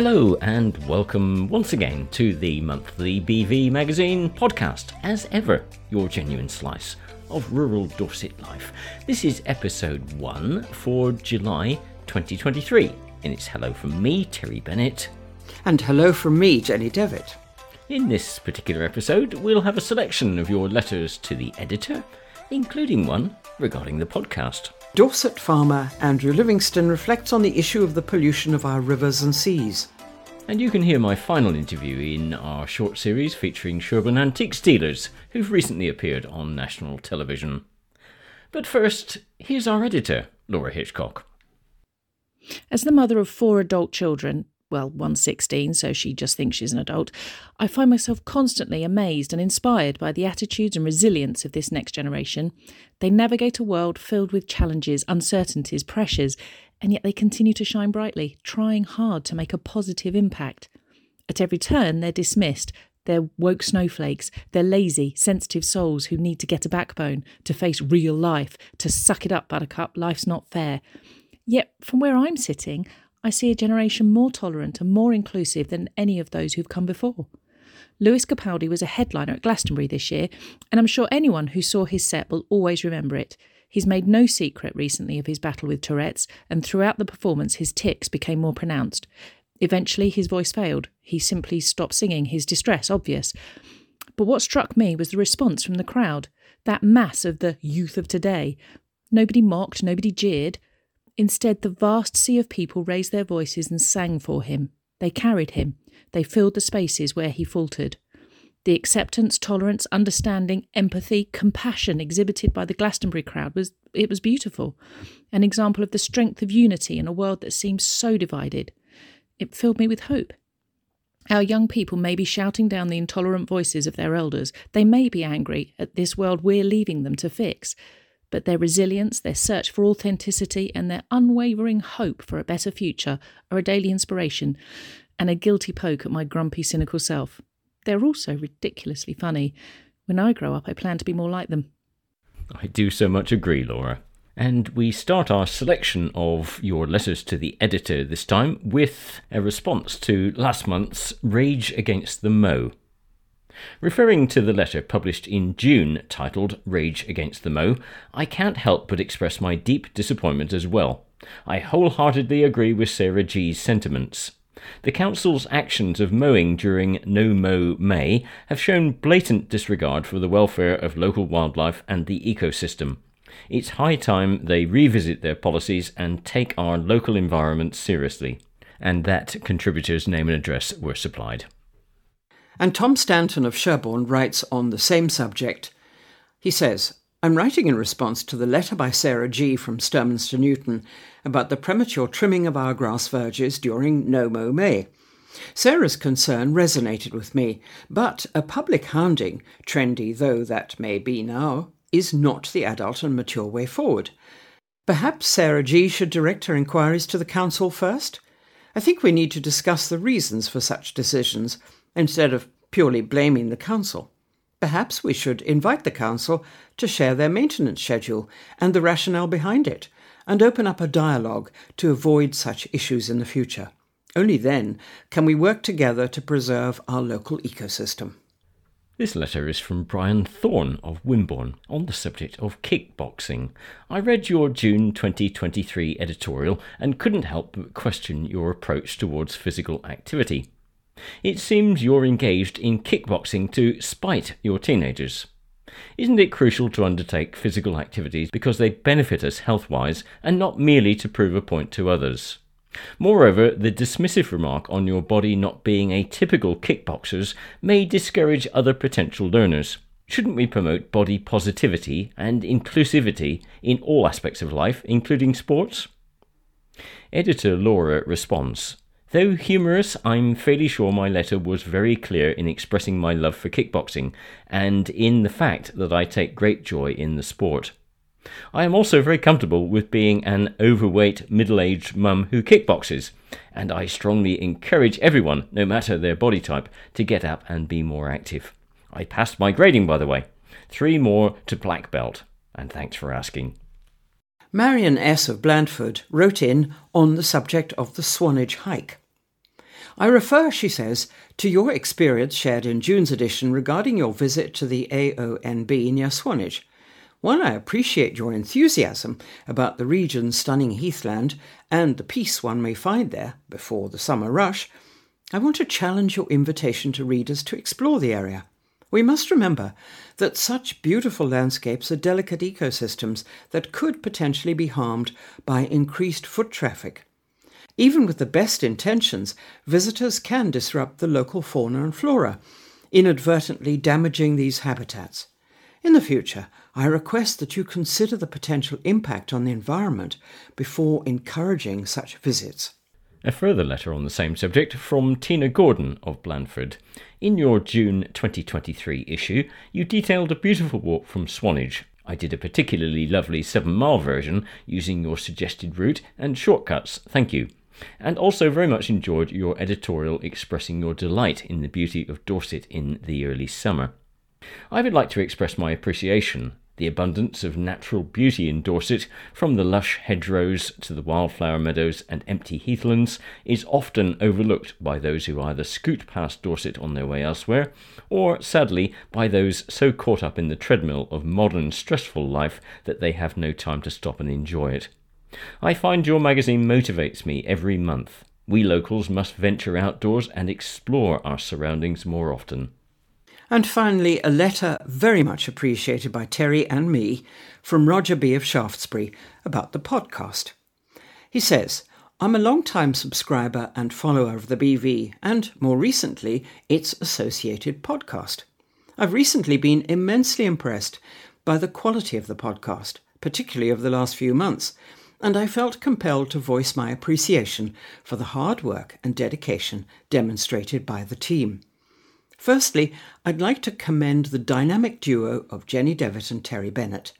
Hello, and welcome once again to the monthly BV Magazine podcast. As ever, your genuine slice of rural Dorset life. This is episode one for July 2023, and it's hello from me, Terry Bennett. And hello from me, Jenny Devitt. In this particular episode, we'll have a selection of your letters to the editor, including one regarding the podcast. Dorset farmer Andrew Livingston reflects on the issue of the pollution of our rivers and seas. And you can hear my final interview in our short series featuring Sherborne Antiques dealers who've recently appeared on national television. But first, here's our editor, Laura Hitchcock. As the mother of four adult children, well, one's 16, so she just thinks she's an adult, I find myself constantly amazed and inspired by the attitudes and resilience of this next generation. They navigate a world filled with challenges, uncertainties, pressures, and yet they continue to shine brightly, trying hard to make a positive impact. At every turn, they're dismissed. They're woke snowflakes. They're lazy, sensitive souls who need to get a backbone, to face real life, to suck it up, buttercup, life's not fair. Yet, from where I'm sitting, I see a generation more tolerant and more inclusive than any of those who've come before. Lewis Capaldi was a headliner at Glastonbury this year, and I'm sure anyone who saw his set will always remember it. He's made no secret recently of his battle with Tourette's, and throughout the performance, his tics became more pronounced. Eventually, his voice failed. He simply stopped singing, his distress obvious. But what struck me was the response from the crowd that mass of the youth of today. Nobody mocked, nobody jeered. Instead, the vast sea of people raised their voices and sang for him. They carried him. They filled the spaces where he faltered. The acceptance, tolerance, understanding, empathy, compassion exhibited by the Glastonbury crowd was it was beautiful. An example of the strength of unity in a world that seems so divided. It filled me with hope. Our young people may be shouting down the intolerant voices of their elders. They may be angry at this world we're leaving them to fix but their resilience, their search for authenticity, and their unwavering hope for a better future are a daily inspiration and a guilty poke at my grumpy, cynical self. They're also ridiculously funny. When I grow up, I plan to be more like them. I do so much agree, Laura. And we start our selection of your letters to the editor this time with a response to last month's Rage Against the Mow. Referring to the letter published in June titled Rage Against the Mow, I can't help but express my deep disappointment as well. I wholeheartedly agree with Sarah G's sentiments. The Council's actions of mowing during No Mow May have shown blatant disregard for the welfare of local wildlife and the ecosystem. It's high time they revisit their policies and take our local environment seriously. And that contributor's name and address were supplied. And Tom Stanton of Sherborne writes on the same subject. He says, I'm writing in response to the letter by Sarah G. from Sturminster Newton about the premature trimming of our grass verges during No Mow May. Sarah's concern resonated with me, but a public hounding, trendy though that may be now, is not the adult and mature way forward. Perhaps Sarah G. should direct her inquiries to the Council first? I think we need to discuss the reasons for such decisions instead of purely blaming the council. Perhaps we should invite the council to share their maintenance schedule and the rationale behind it, and open up a dialogue to avoid such issues in the future. Only then can we work together to preserve our local ecosystem. This letter is from Brian Thorne of Wimborne on the subject of kickboxing. I read your June 2023 editorial and couldn't help but question your approach towards physical activity. It seems you're engaged in kickboxing to spite your teenagers. Isn't it crucial to undertake physical activities because they benefit us health wise and not merely to prove a point to others? Moreover, the dismissive remark on your body not being a typical kickboxer's may discourage other potential learners. Shouldn't we promote body positivity and inclusivity in all aspects of life, including sports? Editor Laura responds Though humorous, I'm fairly sure my letter was very clear in expressing my love for kickboxing and in the fact that I take great joy in the sport. I am also very comfortable with being an overweight, middle aged mum who kickboxes, and I strongly encourage everyone, no matter their body type, to get up and be more active. I passed my grading, by the way. Three more to black belt, and thanks for asking. Marion S. of Blandford wrote in on the subject of the Swanage hike. I refer, she says, to your experience shared in June's edition regarding your visit to the AONB near Swanage. While I appreciate your enthusiasm about the region's stunning heathland and the peace one may find there before the summer rush, I want to challenge your invitation to readers to explore the area. We must remember that such beautiful landscapes are delicate ecosystems that could potentially be harmed by increased foot traffic. Even with the best intentions, visitors can disrupt the local fauna and flora, inadvertently damaging these habitats. In the future, I request that you consider the potential impact on the environment before encouraging such visits. A further letter on the same subject from Tina Gordon of Blandford. In your June 2023 issue, you detailed a beautiful walk from Swanage. I did a particularly lovely 7 mile version using your suggested route and shortcuts. Thank you and also very much enjoyed your editorial expressing your delight in the beauty of Dorset in the early summer. I would like to express my appreciation. The abundance of natural beauty in Dorset, from the lush hedgerows to the wildflower meadows and empty heathlands, is often overlooked by those who either scoot past Dorset on their way elsewhere, or, sadly, by those so caught up in the treadmill of modern stressful life that they have no time to stop and enjoy it. I find your magazine motivates me every month. We locals must venture outdoors and explore our surroundings more often. And finally, a letter very much appreciated by Terry and me from Roger B. of Shaftesbury about the podcast. He says, I'm a long-time subscriber and follower of the BV, and more recently, its associated podcast. I've recently been immensely impressed by the quality of the podcast, particularly over the last few months, and I felt compelled to voice my appreciation for the hard work and dedication demonstrated by the team. Firstly, I'd like to commend the dynamic duo of Jenny Devitt and Terry Bennett.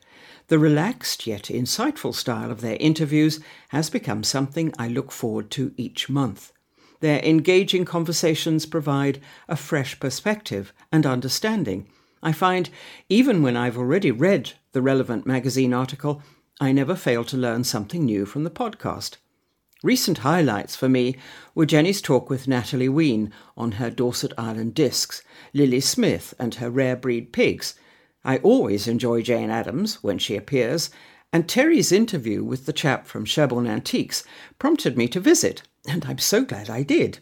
The relaxed yet insightful style of their interviews has become something I look forward to each month. Their engaging conversations provide a fresh perspective and understanding. I find, even when I've already read the relevant magazine article, I never fail to learn something new from the podcast. Recent highlights for me were Jenny's talk with Natalie Ween on her Dorset Island discs, Lily Smith and her rare breed pigs. I always enjoy Jane Addams when she appears, and Terry's interview with the chap from Sherborne Antiques prompted me to visit, and I'm so glad I did.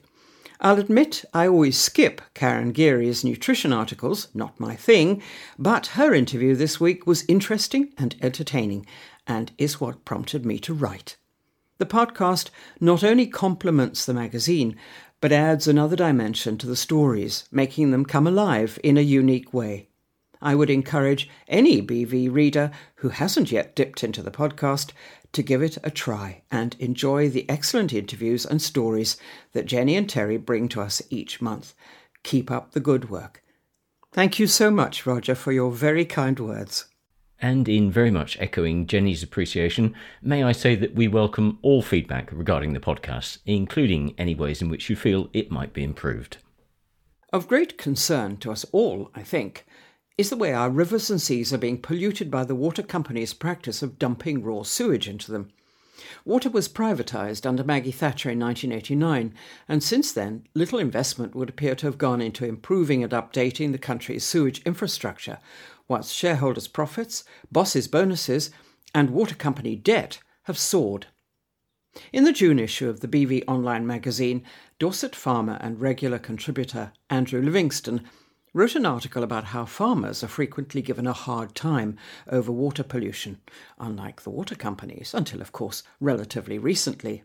I'll admit I always skip Karen Geary's nutrition articles, not my thing, but her interview this week was interesting and entertaining, and is what prompted me to write. The podcast not only complements the magazine, but adds another dimension to the stories, making them come alive in a unique way. I would encourage any BV reader who hasn't yet dipped into the podcast to give it a try and enjoy the excellent interviews and stories that Jenny and Terry bring to us each month. Keep up the good work. Thank you so much, Roger, for your very kind words. And in very much echoing Jenny's appreciation, may I say that we welcome all feedback regarding the podcast, including any ways in which you feel it might be improved. Of great concern to us all, I think, is the way our rivers and seas are being polluted by the water companies' practice of dumping raw sewage into them. Water was privatised under Maggie Thatcher in 1989, and since then, little investment would appear to have gone into improving and updating the country's sewage infrastructure, whilst shareholders' profits, bosses' bonuses, and water company debt have soared. In the June issue of the BV Online magazine, Dorset farmer and regular contributor Andrew Livingston wrote an article about how farmers are frequently given a hard time over water pollution, unlike the water companies, until, of course, relatively recently.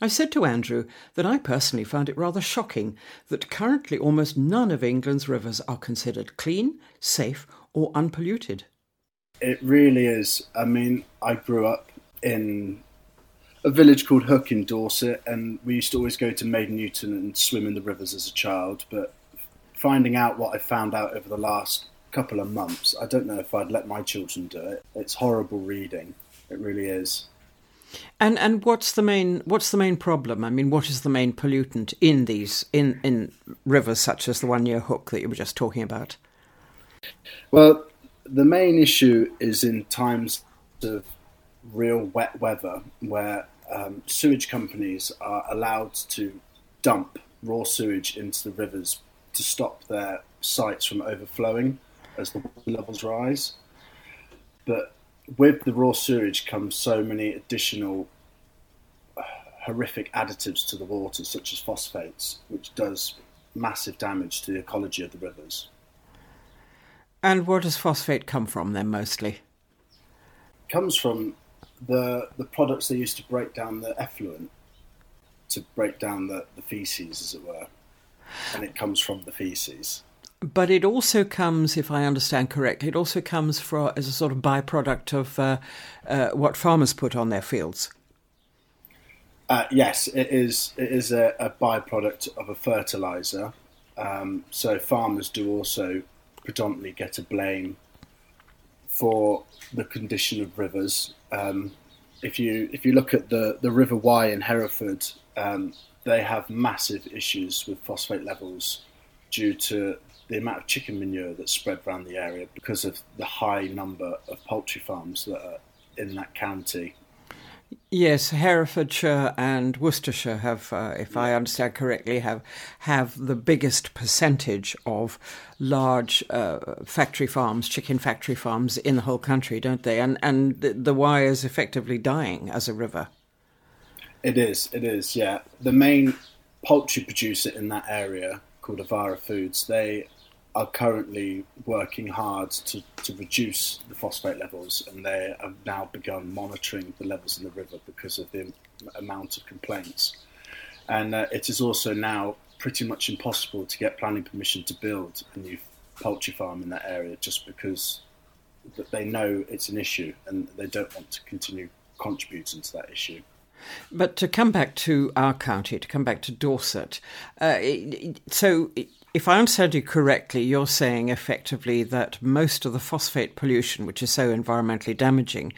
I said to Andrew that I personally found it rather shocking that currently almost none of England's rivers are considered clean, safe, or unpolluted. It really is. I mean, I grew up in a village called Hook in Dorset, and we used to always go to Maiden Newton and swim in the rivers as a child. But finding out what I found out over the last couple of months, I don't know if I'd let my children do it. It's horrible reading. It really is. And and what's the main what's the main problem? I mean, what is the main pollutant in these in in rivers such as the one near Hook that you were just talking about? Well, the main issue is in times of real wet weather where um, sewage companies are allowed to dump raw sewage into the rivers to stop their sites from overflowing as the water levels rise. But with the raw sewage comes so many additional uh, horrific additives to the water, such as phosphates, which does massive damage to the ecology of the rivers. And where does phosphate come from then mostly? It comes from the the products they use to break down the effluent, to break down the, the feces, as it were. And it comes from the feces. But it also comes, if I understand correctly, it also comes for, as a sort of byproduct of uh, uh, what farmers put on their fields. Uh, yes, it is. It is a, a byproduct of a fertilizer. Um, so farmers do also predominantly get a blame for the condition of rivers. Um, if you if you look at the the River Wye in Hereford, um, they have massive issues with phosphate levels due to the amount of chicken manure that's spread around the area because of the high number of poultry farms that are in that county. Yes, Herefordshire and Worcestershire have, uh, if I understand correctly, have have the biggest percentage of large uh, factory farms, chicken factory farms in the whole country, don't they? And and the, the Wye is effectively dying as a river. It is. It is. Yeah, the main poultry producer in that area called Avara Foods. They are currently working hard to, to reduce the phosphate levels, and they have now begun monitoring the levels in the river because of the amount of complaints. And uh, it is also now pretty much impossible to get planning permission to build a new poultry farm in that area just because they know it's an issue and they don't want to continue contributing to that issue. But to come back to our county, to come back to Dorset, uh, so if I understand you correctly, you're saying effectively that most of the phosphate pollution, which is so environmentally damaging,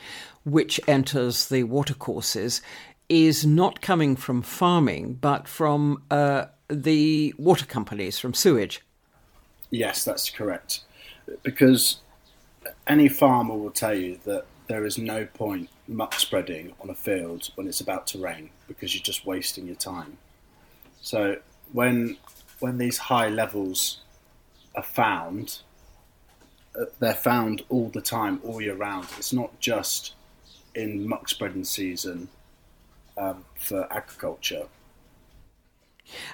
which enters the watercourses, is not coming from farming, but from uh, the water companies, from sewage. Yes, that's correct. Because any farmer will tell you that there is no point muck spreading on a field when it's about to rain because you're just wasting your time. So when when these high levels are found, uh, they're found all the time, all year round. It's not just in muck spreading season um, for agriculture.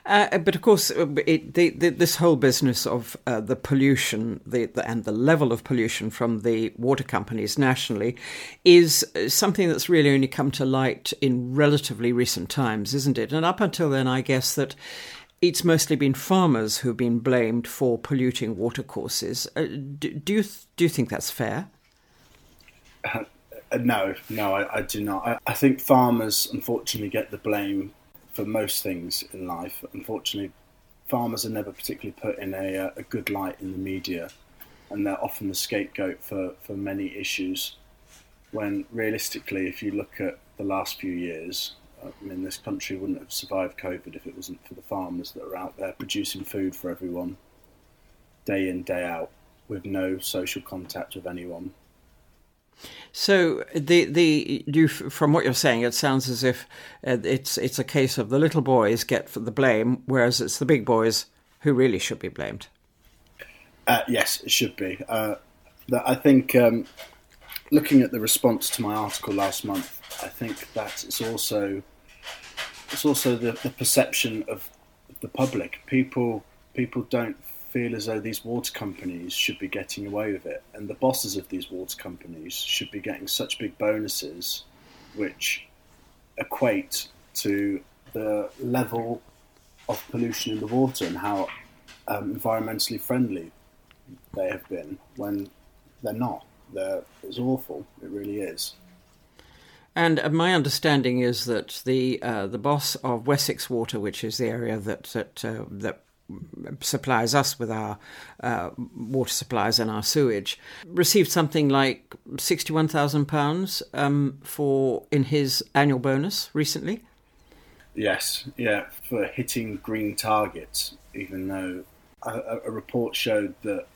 Uh, but of course, uh, it, the, the, this whole business of uh, the pollution the, and the level of pollution from the water companies nationally is uh, something that's really only come to light in relatively recent times, isn't it? And up until then, I guess that it's mostly been farmers who've been blamed for polluting watercourses. Uh, do, do, you do you think that's fair? Uh, no, no, I, I do not. I, I, think farmers unfortunately get the blame for most things in life. Unfortunately, farmers are never particularly put in a, uh, a good light in the media, and they're often the scapegoat for, for many issues. When realistically, if you look at the last few years, I mean, this country wouldn't have survived COVID if it wasn't for the farmers that are out there producing food for everyone, day in, day out, with no social contact with anyone. So the the you from what you're saying, it sounds as if uh, it's it's a case of the little boys get the blame, whereas it's the big boys who really should be blamed. Uh, yes, it should be. Uh, I think um, looking at the response to my article last month, I think that it's also it's also the, the perception of the public. People people don't feel as though these water companies should be getting away with it, and the bosses of these water companies should be getting such big bonuses, which equate to the level of pollution in the water and how um, environmentally friendly they have been when they're not. They're, it's awful. It really is. And uh, my understanding is that the uh, the boss of Wessex Water, which is the area that that uh, that supplies us with our uh, water supplies and our sewage, received something like sixty-one thousand um, pounds for in his annual bonus recently. Yes, yeah, for hitting green targets, even though a, a report showed that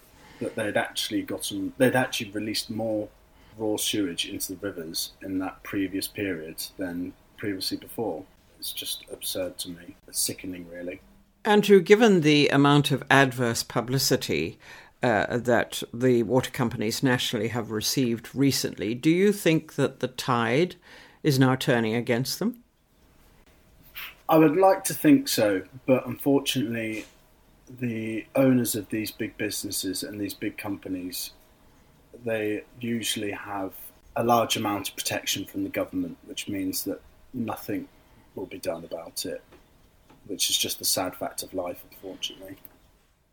that they'd actually gotten they'd actually released more raw sewage into the rivers in that previous period than previously before. It's just absurd to me. It's sickening, really. Andrew, given the amount of adverse publicity uh, that the water companies nationally have received recently, do you think that the tide is now turning against them? I would like to think so, but unfortunately, the owners of these big businesses and these big companies, they usually have a large amount of protection from the government, which means that nothing will be done about it, which is just the sad fact of life, unfortunately.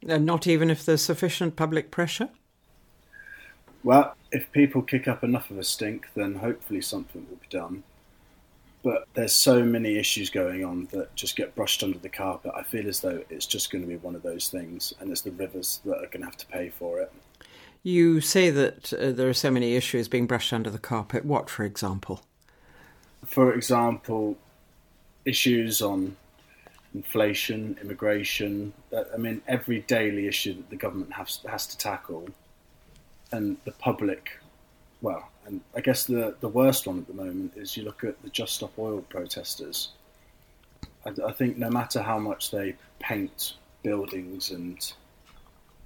And not even if there's sufficient public pressure? Well, if people kick up enough of a stink, then hopefully something will be done. But there's so many issues going on that just get brushed under the carpet. I feel as though it's just going to be one of those things, and it's the rivers that are going to have to pay for it. You say that uh, there are so many issues being brushed under the carpet. What, for example? For example, issues on inflation, immigration. I mean, every daily issue that the government has has to tackle, and the public, well, and I guess the the worst one at the moment is you look at the Just Stop Oil protesters. I, I think no matter how much they paint buildings and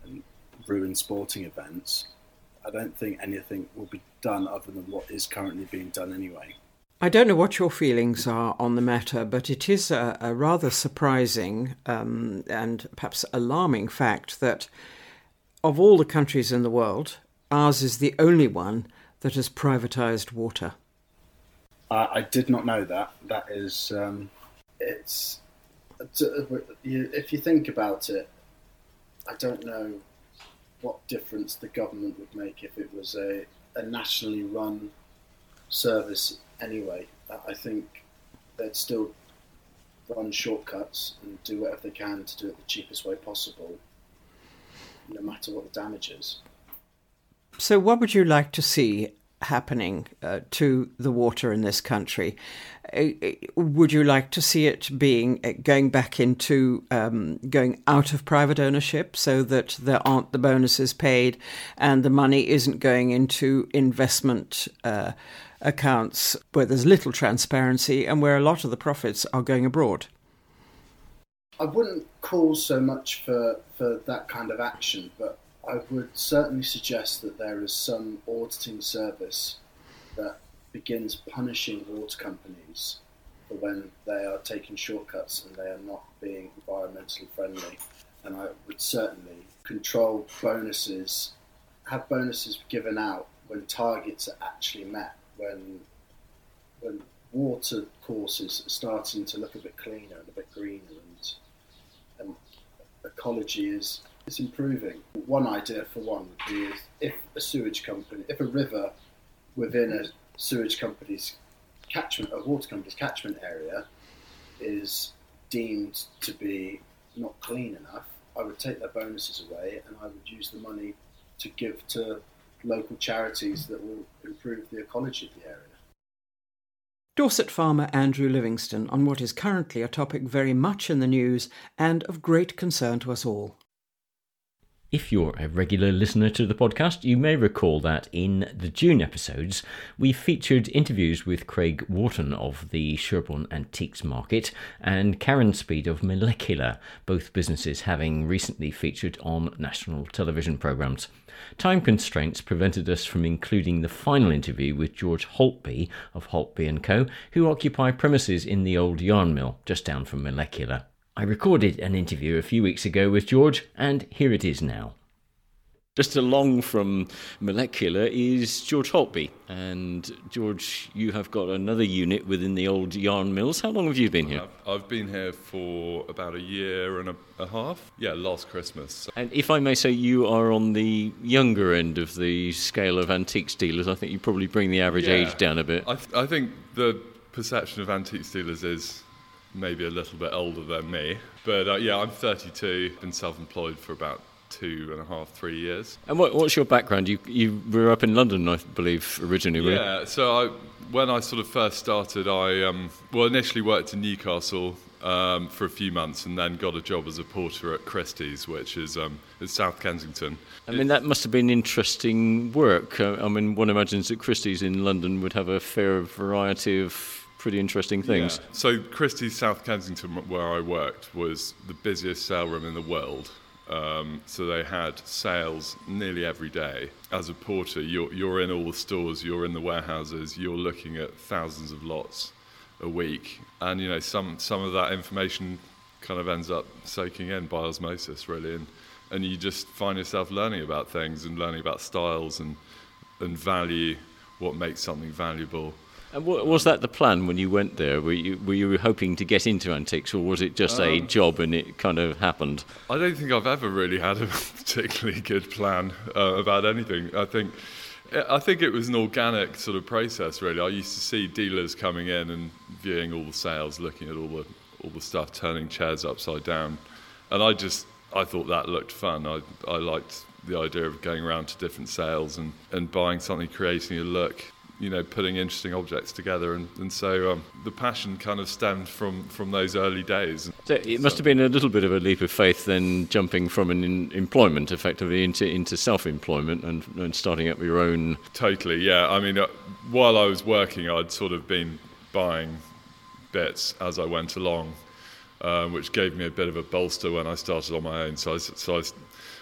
and ruin sporting events, I don't think anything will be done other than what is currently being done anyway. I don't know what your feelings are on the matter, but it is a, a rather surprising um, and perhaps alarming fact that of all the countries in the world, ours is the only one that has privatized water. Uh, I did not know that. That is, um, it's. If you think about it, I don't know what difference the government would make if it was a, a nationally run service anyway. I think they'd still run shortcuts and do whatever they can to do it the cheapest way possible, no matter what the damage is. So, what would you like to see happening uh, to the water in this country? Uh, uh would you like to see it being uh, going back into um, going out of private ownership so that there aren't the bonuses paid and the money isn't going into investment? Accounts where there's little transparency and where a lot of the profits are going abroad? I wouldn't call so much for, for that kind of action, but I would certainly suggest that there is some auditing service that begins punishing water companies for when they are taking shortcuts and they are not being environmentally friendly. And I would certainly control bonuses, have bonuses given out when targets are actually met when when water courses are starting to look a bit cleaner and a bit greener and and ecology is is improving. One idea for one would be if a sewage company, if a river within a sewage company's catchment, a water company's catchment area, is deemed to be not clean enough, I would take their bonuses away and I would use the money to give to local charities that will improve the ecology of the area. Dorset farmer Andrew Livingston on what is currently a topic very much in the news and of great concern to us all. If you're a regular listener to the podcast, you may recall that in the June episodes, we featured interviews with Craig Wharton of the Sherborne Antiques Market and Karen Speed of Molecular, both businesses having recently featured on national television programmes. Time constraints prevented us from including the final interview with George Holtby of Holtby & Co., who occupy premises in the old yarn mill just down from Molecular. I recorded an interview a few weeks ago with George, and here it is now. Just along from Molecular is George Holtby. And George, you have got another unit within the old yarn mills. How long have you been here? I've been here for about a year and a, a half. Yeah, last Christmas. And if I may say, you are on the younger end of the scale of antiques dealers. I think you probably bring the average yeah, age down a bit. I, th- I think the perception of antiques dealers is maybe a little bit older than me. But uh, yeah, I'm 32, been self employed for about two and a half, three years. And what, what's your background? You, you were up in London, I believe, originally, Yeah, so I, when I sort of first started, I um, well initially worked in Newcastle um, for a few months and then got a job as a porter at Christie's, which is um, in South Kensington. I mean, that must have been interesting work. Uh, I mean, one imagines that Christie's in London would have a fair variety of pretty interesting things. Yeah. So Christie's South Kensington, where I worked, was the busiest sale room in the world. Um, so they had sales nearly every day. As a porter, you're, you're in all the stores, you're in the warehouses, you're looking at thousands of lots a week, and you know some some of that information kind of ends up soaking in by osmosis, really, and and you just find yourself learning about things and learning about styles and and value, what makes something valuable. And was that the plan when you went there? Were you were you hoping to get into antiques, or was it just um, a job and it kind of happened? I don't think I've ever really had a particularly good plan uh, about anything. I think. I think it was an organic sort of process, really. I used to see dealers coming in and viewing all the sales, looking at all the all the stuff, turning chairs upside down, and I just I thought that looked fun. I I liked the idea of going around to different sales and, and buying something, creating a look, you know, putting interesting objects together. And, and so um, the passion kind of stemmed from, from those early days. So it must have been a little bit of a leap of faith then jumping from an in employment effectively into, into self-employment and, and starting up your own. Totally, yeah. I mean, uh, while I was working, I'd sort of been buying bits as I went along. Um, which gave me a bit of a bolster when I started on my own. So I, so I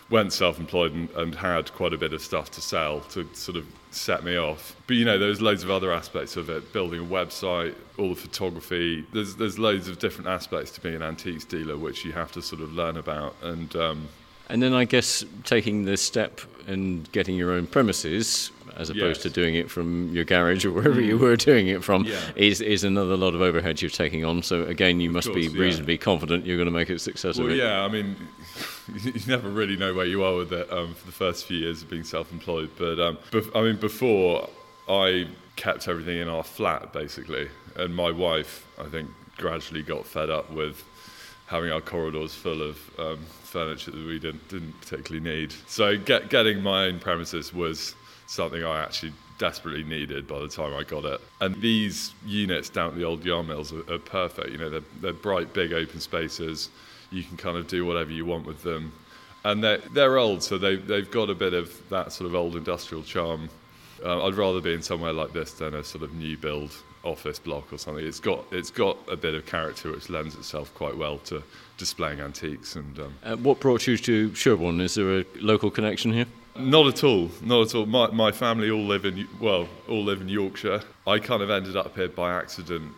went self-employed and, and, had quite a bit of stuff to sell to sort of set me off. But you know, there's loads of other aspects of it: building a website, all the photography. There's there's loads of different aspects to being an antiques dealer which you have to sort of learn about. And um, and then I guess taking the step and getting your own premises as opposed yes. to doing it from your garage or wherever you mm. were doing it from yeah. is, is another lot of overhead you're taking on. So again, you must course, be reasonably yeah. confident you're going to make it successful. Well, yeah, I mean, you never really know where you are with it um, for the first few years of being self-employed. But um, bef- I mean, before I kept everything in our flat basically, and my wife, I think, gradually got fed up with having our corridors full of um, furniture that we didn't, didn't particularly need. So get, getting my own premises was something I actually desperately needed by the time I got it. And these units down at the old yarn mills are, are perfect. You know, they're, they're bright, big open spaces. You can kind of do whatever you want with them. And they're, they're old, so they, they've got a bit of that sort of old industrial charm. Uh, I'd rather be in somewhere like this than a sort of new build office block or something. It's got it's got a bit of character which lends itself quite well to displaying antiques. And um, uh, what brought you to Sherborne? Is there a local connection here? Not at all. Not at all. My, my family all live in well, all live in Yorkshire. I kind of ended up here by accident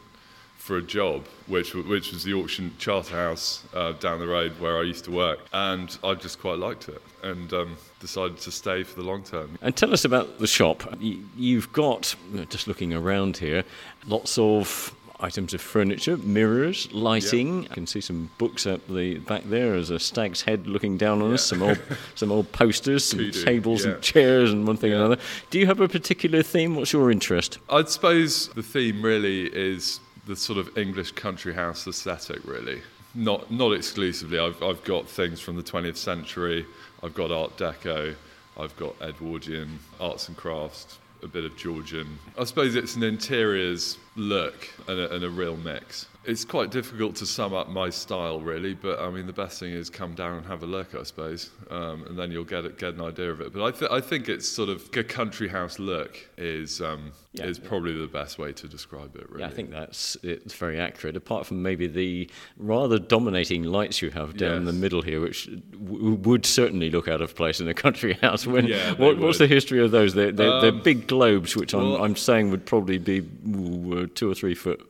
for a job, which which was the auction Charterhouse uh, down the road where I used to work, and I just quite liked it, and um, decided to stay for the long term. And tell us about the shop. You've got just looking around here, lots of items of furniture, mirrors, lighting. Yep. I can see some books up the back there as a stag's head looking down on us. Some old, some old posters, some tables yeah. and chairs, and one thing yeah. and another. Do you have a particular theme? What's your interest? I'd suppose the theme really is the sort of English country house aesthetic. Really, not not exclusively. I've I've got things from the 20th century. I've got Art Deco. I've got Edwardian arts and crafts a bit of Georgian. I suppose it's an interiors look and a, and a real mix it's quite difficult to sum up my style, really. But I mean, the best thing is come down and have a look, I suppose, um, and then you'll get it, get an idea of it. But I, th- I think it's sort of a country house look is um, yeah, is yeah. probably the best way to describe it. Really, yeah, I think that's it's very accurate. Apart from maybe the rather dominating lights you have down yes. the middle here, which w- would certainly look out of place in a country house. When yeah, what, what's the history of those? They're, they're, um, they're big globes, which well, I'm, I'm saying would probably be ooh, two or three foot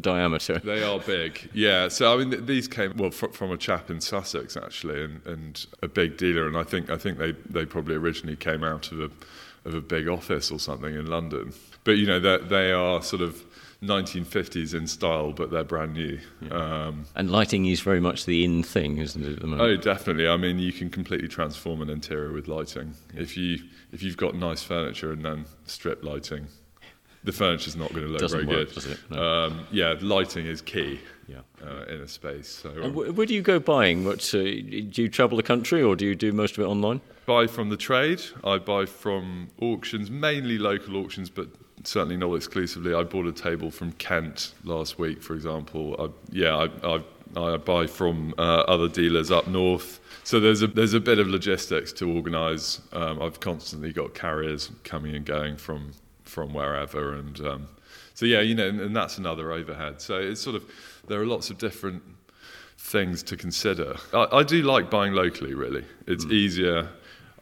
diameter. They are big, yeah. So I mean, th- these came well fr- from a chap in Sussex actually, and, and a big dealer, and I think I think they, they probably originally came out of a of a big office or something in London. But you know, they are sort of 1950s in style, but they're brand new. Yeah. Um, and lighting is very much the in thing, isn't it? At the moment? Oh, definitely. I mean, you can completely transform an interior with lighting yeah. if you if you've got nice furniture and then strip lighting the furniture's not going to look Doesn't very work, good. No. Um, yeah, lighting is key. Yeah. Uh, in a space. So, um, wh- where do you go buying? What uh, do you travel the country, or do you do most of it online? Buy from the trade. I buy from auctions, mainly local auctions, but certainly not exclusively. I bought a table from Kent last week, for example. I, yeah, I, I, I, buy from uh, other dealers up north. So there's a there's a bit of logistics to organise. Um, I've constantly got carriers coming and going from from wherever, and um, so yeah, you know, and, and that's another overhead. So it's sort of there are lots of different things to consider. I, I do like buying locally. Really, it's mm. easier.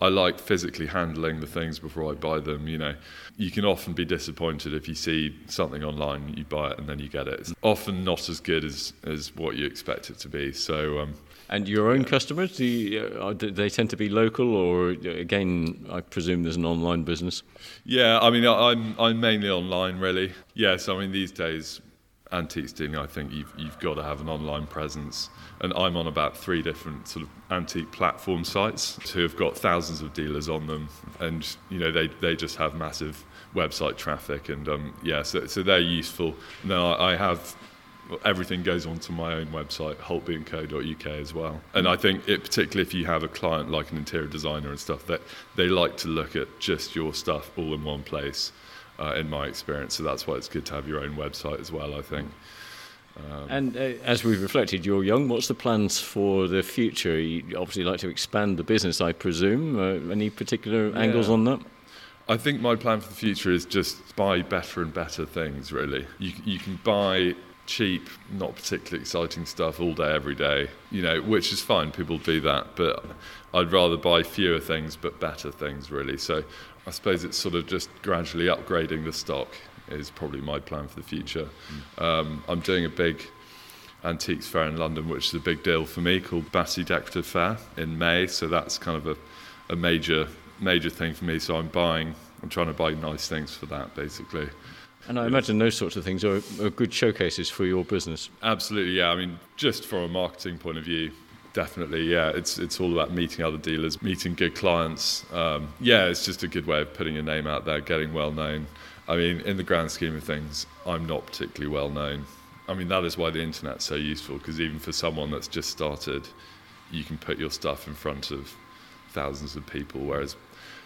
I like physically handling the things before I buy them. You know, you can often be disappointed if you see something online, you buy it, and then you get it. It's often not as good as, as what you expect it to be. So, um, and your own yeah. customers, do, you, uh, do, they tend to be local, or again, I presume there's an online business? Yeah, I mean, I'm I'm mainly online, really. Yes, I mean these days antiques dealing, I think you've, you've got to have an online presence. And I'm on about three different sort of antique platform sites who have got thousands of dealers on them. And, you know, they, they just have massive website traffic. And, um, yeah, so, so they're useful. Now I, I have everything goes onto my own website, holtby.co.uk as well. And I think it, particularly if you have a client like an interior designer and stuff, that they like to look at just your stuff all in one place uh, in my experience. So that's why it's good to have your own website as well, I think. Um, and uh, as we've reflected, you're young. What's the plans for the future? You obviously like to expand the business, I presume. Uh, any particular yeah. angles on that? I think my plan for the future is just buy better and better things. Really, you you can buy cheap, not particularly exciting stuff all day, every day. You know, which is fine. People do that, but I'd rather buy fewer things but better things. Really, so I suppose it's sort of just gradually upgrading the stock is probably my plan for the future. Mm. Um, I'm doing a big antiques fair in London, which is a big deal for me, called Battersea Decorative Fair in May. So that's kind of a, a major major thing for me. So I'm buying, I'm trying to buy nice things for that, basically. And I imagine those sorts of things are, are good showcases for your business. Absolutely, yeah. I mean, just from a marketing point of view, Definitely, yeah. It's it's all about meeting other dealers, meeting good clients. Um, yeah, it's just a good way of putting your name out there, getting well known. I mean, in the grand scheme of things, I'm not particularly well known. I mean, that is why the internet's so useful because even for someone that's just started, you can put your stuff in front of thousands of people. Whereas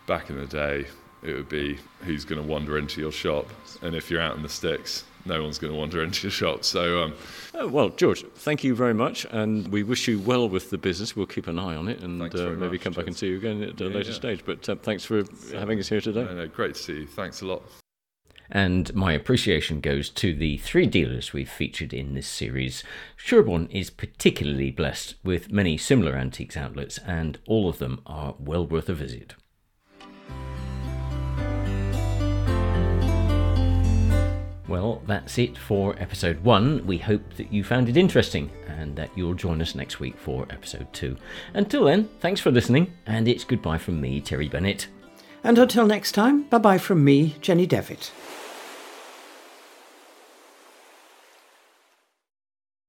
back in the day, it would be who's going to wander into your shop, and if you're out in the sticks, no one's going to wander into your shop. So, um, oh, well, George, thank you very much, and we wish you well with the business. We'll keep an eye on it, and uh, maybe much, come back and see you again at a yeah, later yeah. stage. But uh, thanks for having us here today. No, no, great to see you. Thanks a lot. And my appreciation goes to the three dealers we've featured in this series. Sherborne is particularly blessed with many similar antiques outlets, and all of them are well worth a visit. Well, that's it for episode one. We hope that you found it interesting and that you'll join us next week for episode two. Until then, thanks for listening, and it's goodbye from me, Terry Bennett. And until next time, bye bye from me, Jenny Devitt.